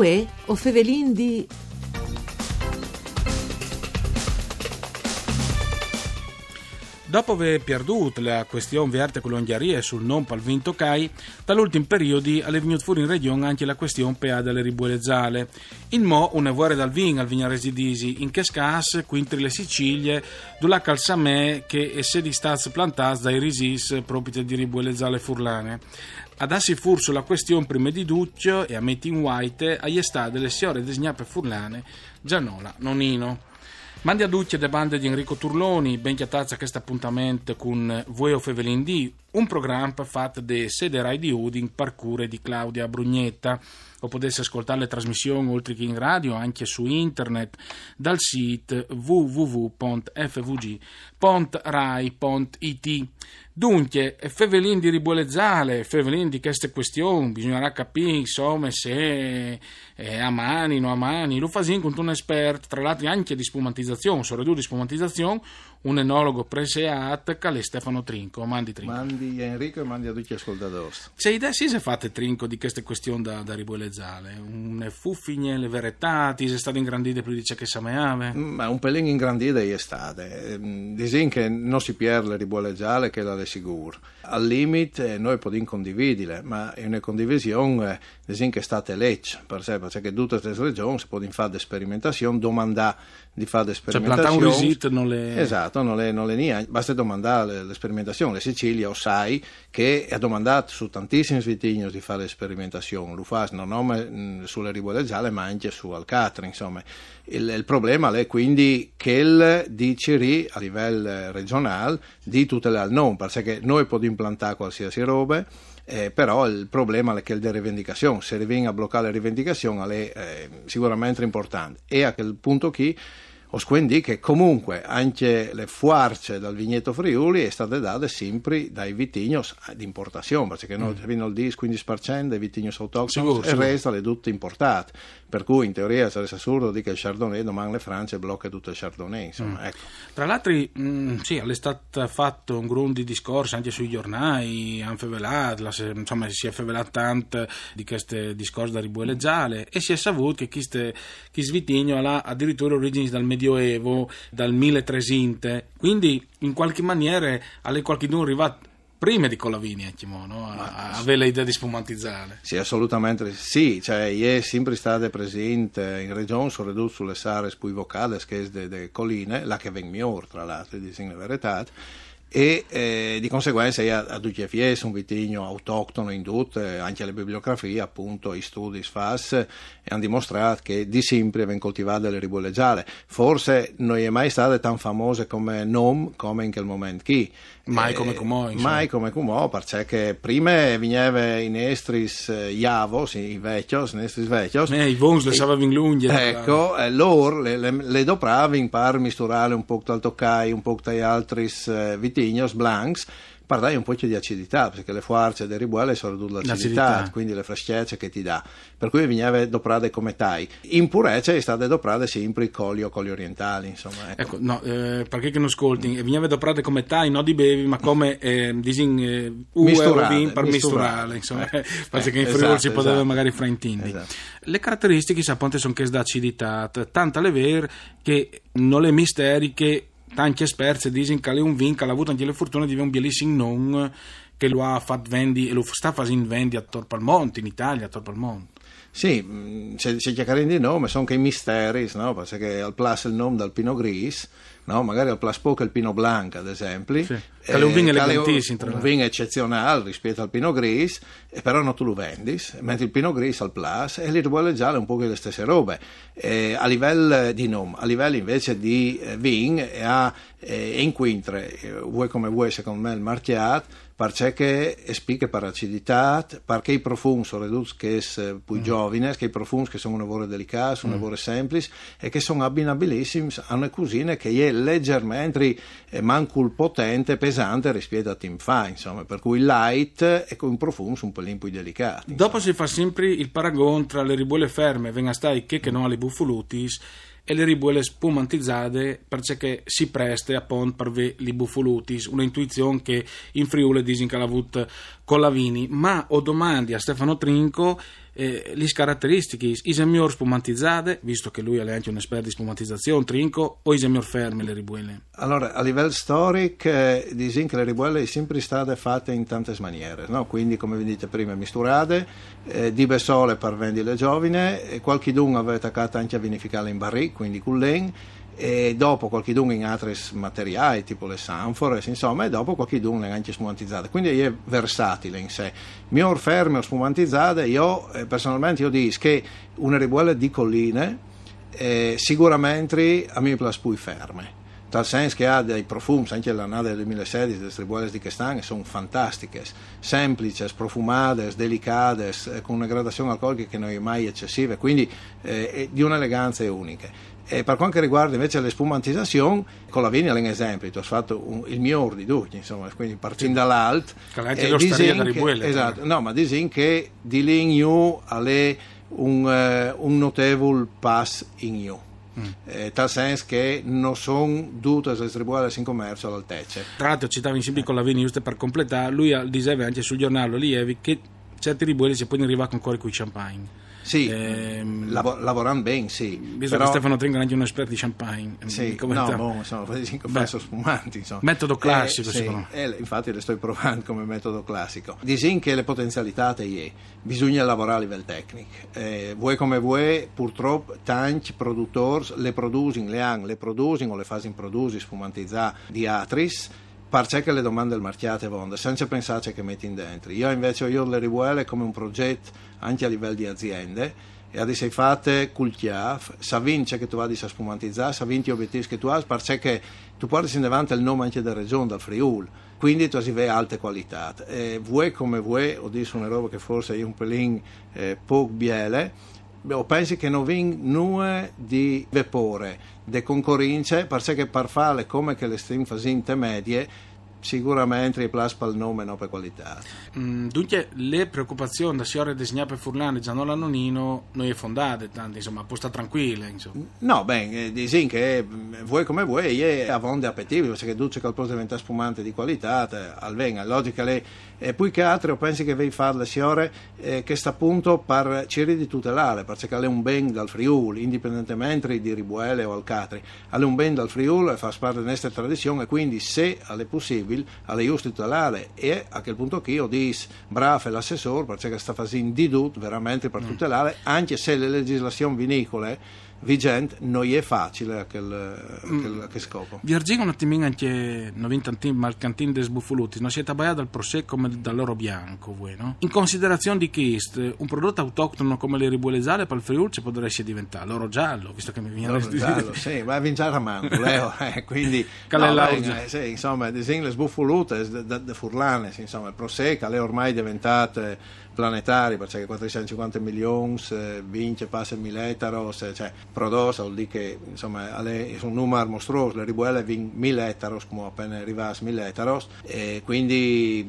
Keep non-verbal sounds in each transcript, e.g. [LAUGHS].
Uè, o fevelin di... Dopo aver perduto la questione verte con l'Ungheria sul non palvinto CAI, dall'ultimo periodo è venuto fuori in regione anche la questione PA delle ribuole zale. In mo, una vuore dal vin al vignaresi disi, in che scas, quintri le Sicilie, dula calzamè che è sedi staz plantas dai risis proprio di ribuole zale furlane. Ad assi fur sulla questione prima di Duccio e a Meeting White, agli sta delle signore disegnate furlane, Gianola Nonino. Mandi a tutti le bande di Enrico Turloni, ben chiatazza questo appuntamento con Voi o Fevelin un programma fatto da sede Rai di Udin, parcure di Claudia Brugnetta. O potesse ascoltare le trasmissioni oltre che in radio anche su internet dal sito www.fvg.rai.it. Dunque, Fevelin di Ribolezzale, Fevelin di queste questioni, bisognerà capire insomma se è a mani, o non a mani. Lo fasin con un esperto, tra l'altro anche di spumantizzazione, soprattutto di spumantizzazione, un enologo preseat, Cale Stefano Trinco. Mandi Trinco. Mandi Enrico e mandi a tutti gli ascoltatori. C'è idea si è fatte Trinco di queste questioni da, da Ribolezzale? Un fuffigne, le verità, si è stato ingrandito più di ciò che sameave? Ma un pelin ingrandito è stato. Disin che non si pierde le Ribolezzale che la le sicuro. Al limite noi possiamo condividere, ma è una condivisione disin che è stata legge, per sé, perché tutte queste regioni si possono fare sperimentazione, domandare di fare sperimentazione. Cioè, un visit non le... Esatto, non le, non le niente, basta domandare le sperimentazioni. La Sicilia, o sai, che ha domandato su tantissimi vitigni di fare sperimentazione, lo fa non nome sulle rivuole gialle, ma anche su Alcatri, insomma. Il, il problema è quindi che il dice a livello regionale di tutte le al non, perché noi possiamo implantare qualsiasi roba, eh, però il problema è che le rivendicazioni, se viene a bloccare le rivendicazioni è eh, sicuramente importante e a quel punto qui quindi che comunque anche le fuarce dal vigneto Friuli è state date sempre dai vitignos di importazione, perché noi mm. abbiamo il 10-15% dei vitignos autoctoni e il resto è tutto importato. Per cui in teoria sarebbe assurdo dire che il Chardonnay domani le Francia blocca tutto il Chardonnay. Insomma, mm. ecco. Tra l'altro, mh, mm, sì, è stato fatto un grande discorso anche sui giornali, hanno fevelato, insomma, si è fevelato tanto di questi discorsi da ribueleggiare e si è saputo che questo vitigno ha addirittura origini dal Medioevo, dal 1300, quindi in qualche maniera alle qualche arrivato prima di Colavini eh, no? a, avere l'idea di spumantizzare. Sì, assolutamente sì, cioè, è sempre stata presente in regione, soprattutto sulle sare poi vocali, che delle colline, la che vengono migliore tra l'altro, di la verità, e eh, di conseguenza a, a tutti i un vitigno autoctono in tutte, anche le bibliografie, appunto, i studi FAS hanno dimostrato che di sempre vengono coltivate le ribolle gialle. Forse non è mai state tan famose come nom come in quel momento qui. Mai eh, come Cumò, Mai come Cumò, perché prima veniva in estris eh, Iavos, i vecchios, in estris vecchios. Eh, i vons le savano in lunghe. Ecco, eh, loro le, le, le dopravi in par misturare un po' dal toccai, un po' dagli altri eh, vitignos blancs parlai un po' di acidità, perché le forze del ribuole sono due l'acidità, quindi le freschezze che ti dà. Per cui veniva doprate come tai. In purezza è state doprate sempre i coli o coli orientali, insomma. Ecco, ecco no, eh, perché che non ascolti, veniva doprate come tai, non di bevi, ma come eh, disin eh, misturale, per misturale, insomma, eh, [LAUGHS] perché in Friuli esatto, si poteva esatto. magari fraintindi. Esatto. Le caratteristiche sapete sono che d'acidità, tanta le vere che non le misteri che tanti esperti dicono che un vin ha avuto anche la fortuna di avere un bellissimo nome che lo ha fatto vendi e lo sta facendo vendi a Torpalmonte in Italia a Torpalmonte sì, se chiacchiamo di nome sono che i misteri, no? perché al plus il nome dal Pino Gris, no? magari al plus poco il Pino Blanc ad esempio. Sì. Che è un vino elegantissimo. Un vino eccezionale rispetto al Pino Gris, però non tu lo vendi, mentre il Pino Gris al plus e l'Irbuole Giallo è un po' le stesse robe. Eh, a livello di nome, a livello invece di eh, vin, ha eh, in quintre, eh, vuoi come vuoi secondo me il marchiat, perché spiega per acidità, perché i profumi sono ridotti che sono più mm. giovani, che i profumi che sono un lavoro delicato, un mm. lavoro semplice e che sono abbinabilissimi a una cucina che è leggermente manco il potente, pesante rispetto a Team Fa, insomma, per cui light e con profumi un po' più delicati. Dopo si fa sempre il paragone tra le ribuole ferme, venga stai che, che non alle buffolutis, e le ribuole spumantizzate perché si preste appunto per ve li bufolutis, un'intuizione che in Friuli disin che l'ha avuto con la Vini, ma ho domandi a Stefano Trinco le caratteristiche, i miglior spumantizzate, visto che lui è anche un esperto di spumantizzazione, trinco, o i miglior ferme le ribuelle? Allora, a livello storico, eh, diciamo che le ribuelle sono sempre state fatte in tante maniere, no? quindi come vi dite prima misturate, eh, di besole per vendere le giovine, e qualche d'un aveva attaccato anche a vinificare in barrique, quindi con l'en, e dopo qualche d'un in altri materiali tipo le sanfore insomma e dopo qualche d'un anche spumantizzate quindi è versatile in sé. Mio ferme o spumantizzate io eh, personalmente io dico che una ribuella di colline eh, sicuramente a me piace più ferme tal senso che ha dei profumi, anche la nada del 2016 delle ribuelle di Castagna sono fantastiche, semplici, profumate, delicate, eh, con una gradazione alcolica che non è mai eccessiva, quindi eh, di un'eleganza unica. E per quanto riguarda invece l'espumantizzazione, con la vigna è un esempio, ho fatto un, il mio di tutti, insomma, quindi partendo sì. dall'alto. Che anche l'osteria da ribuelle. Esatto, no, ma disin che di lì in giù è un, uh, un notevole pass in giù. Eh, tal senso che non sono tutte ribuelle in commercio all'altezza. Tra l'altro citavo in sempre con la vigna, giusto per completare, lui diceva anche sul giornale Lievi che certi ribuelli si può arrivare ancora con i champagne. Sì, ehm, lav- lavorano bene, sì. Visto però... che Stefano Tringa è anche un esperto di champagne. Sì, no, boh, insomma, penso spumanti. Insomma. Metodo classico, eh, sì, eh, infatti le sto provando come metodo classico. Disin che le potenzialità è, bisogna lavorare a livello tecnico. Eh, voi come voi, purtroppo, tanti produttori le producono, le hanno, le producono o le fanno produrre spumantizzate di atris perché che le domande marchiate vonda, senza pensare che metti in dentro. Io invece ho le rivuole come un progetto anche a livello di aziende e adesso sei fatte cultiaf, sa vince che tu vadi a vince gli obiettivi che tu hai, perché tu porti in davanti il nome anche della regione, dal Friul, quindi tu hai alte qualità. E vuoi come vuoi, ho detto una roba che forse è un pelin eh, poco biele, Beh, penso che non venga nulla di vapore, di concorrenza, per fare come che le stream facinte medie sicuramente plaspa il nome non per qualità. Mm, dunque le preoccupazioni da signore disegnare per Furlane già non l'hanno nino non è fondate tanto insomma può stare tranquilla insomma. no beh eh, disin che mm, vuoi come vuoi è avonde appetitivo perché duce posto diventa spumante di qualità al venga logica le e poi che altro penso che vei fare la signore eh, che sta appunto per cercare di tutelare perché è un ben dal Friuli indipendentemente di Ribuele o Alcatri è un ben dal Friuli e fa parte della nostra tradizione e quindi se è possibile alle giusto tutelare e a quel punto che io dis bravo l'assessore perché sta facendo di tutto veramente per mm. tutelare anche se le legislazioni vinicole vigente non è facile a quel, mm. che scopo. Vi argigo un attimino anche 90 malcantini dei sbuffoluti, non siete abbaiati dal prosecco come dal loro bianco, voi, no? In considerazione di questo, un prodotto autoctono come le ribuole gialle per il Friuli ci potrebbe diventare l'oro giallo, visto che mi viene l'oro giallo, sì, ma a vincere a mano, Leo, eh, [LAUGHS] quindi no, beh, eh, sì, insomma, le sbuffolute da furlane, insomma, il prosecco le ormai diventate planetari, perché 450 milioni vince, passa il miletaros, cioè prodossa vuol dire che insomma è un numero mostruoso, le ribuelle vincono 1000 ettaros come appena arrivasse 1000 ettaros e quindi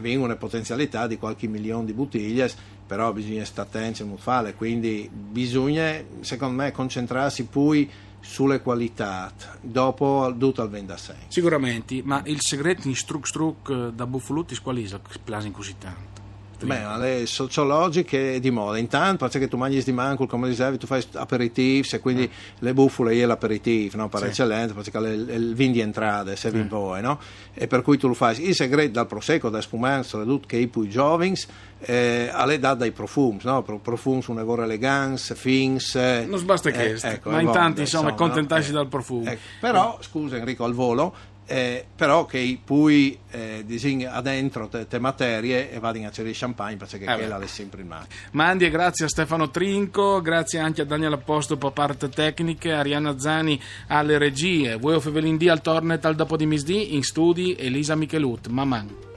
vincono una potenzialità di qualche milione di bottiglie però bisogna stare attenti a fare quindi bisogna secondo me concentrarsi poi sulle qualità dopo tutto al 26 sicuramente ma il segreto in struc struc eh, da Buffolutis qual è il plasin così tanto? Beh, le sociologiche di moda. Intanto, perché tu mangi di manco, come dicevi, tu fai aperitifs e quindi ah. le bufole è l'aperitif, no? per sì. eccellenza, perché le, il vin di entrata, se vi vuoi, no? E per cui tu lo fai. Il segreto dal prosecco, da spumante, che i più giovani, eh, alle dà dai profumi, no? profumi sono lavoro elegance, fins. Eh, non basta che, eh, ecco, ma intanto insomma, accontentarsi no? dal profumo. Ecco. Però, scusa Enrico, al volo, eh, però che poi eh, disegna dentro te, te, materie e vado a cercare champagne perché eh quella è sempre in mano. Mandi grazie a Stefano Trinco, grazie anche a Daniele Apposto per parte tecniche, Arianna Zani alle regie, voi Fevelin D al Tornet al dopo di misdì in studi Elisa Michelut, Maman.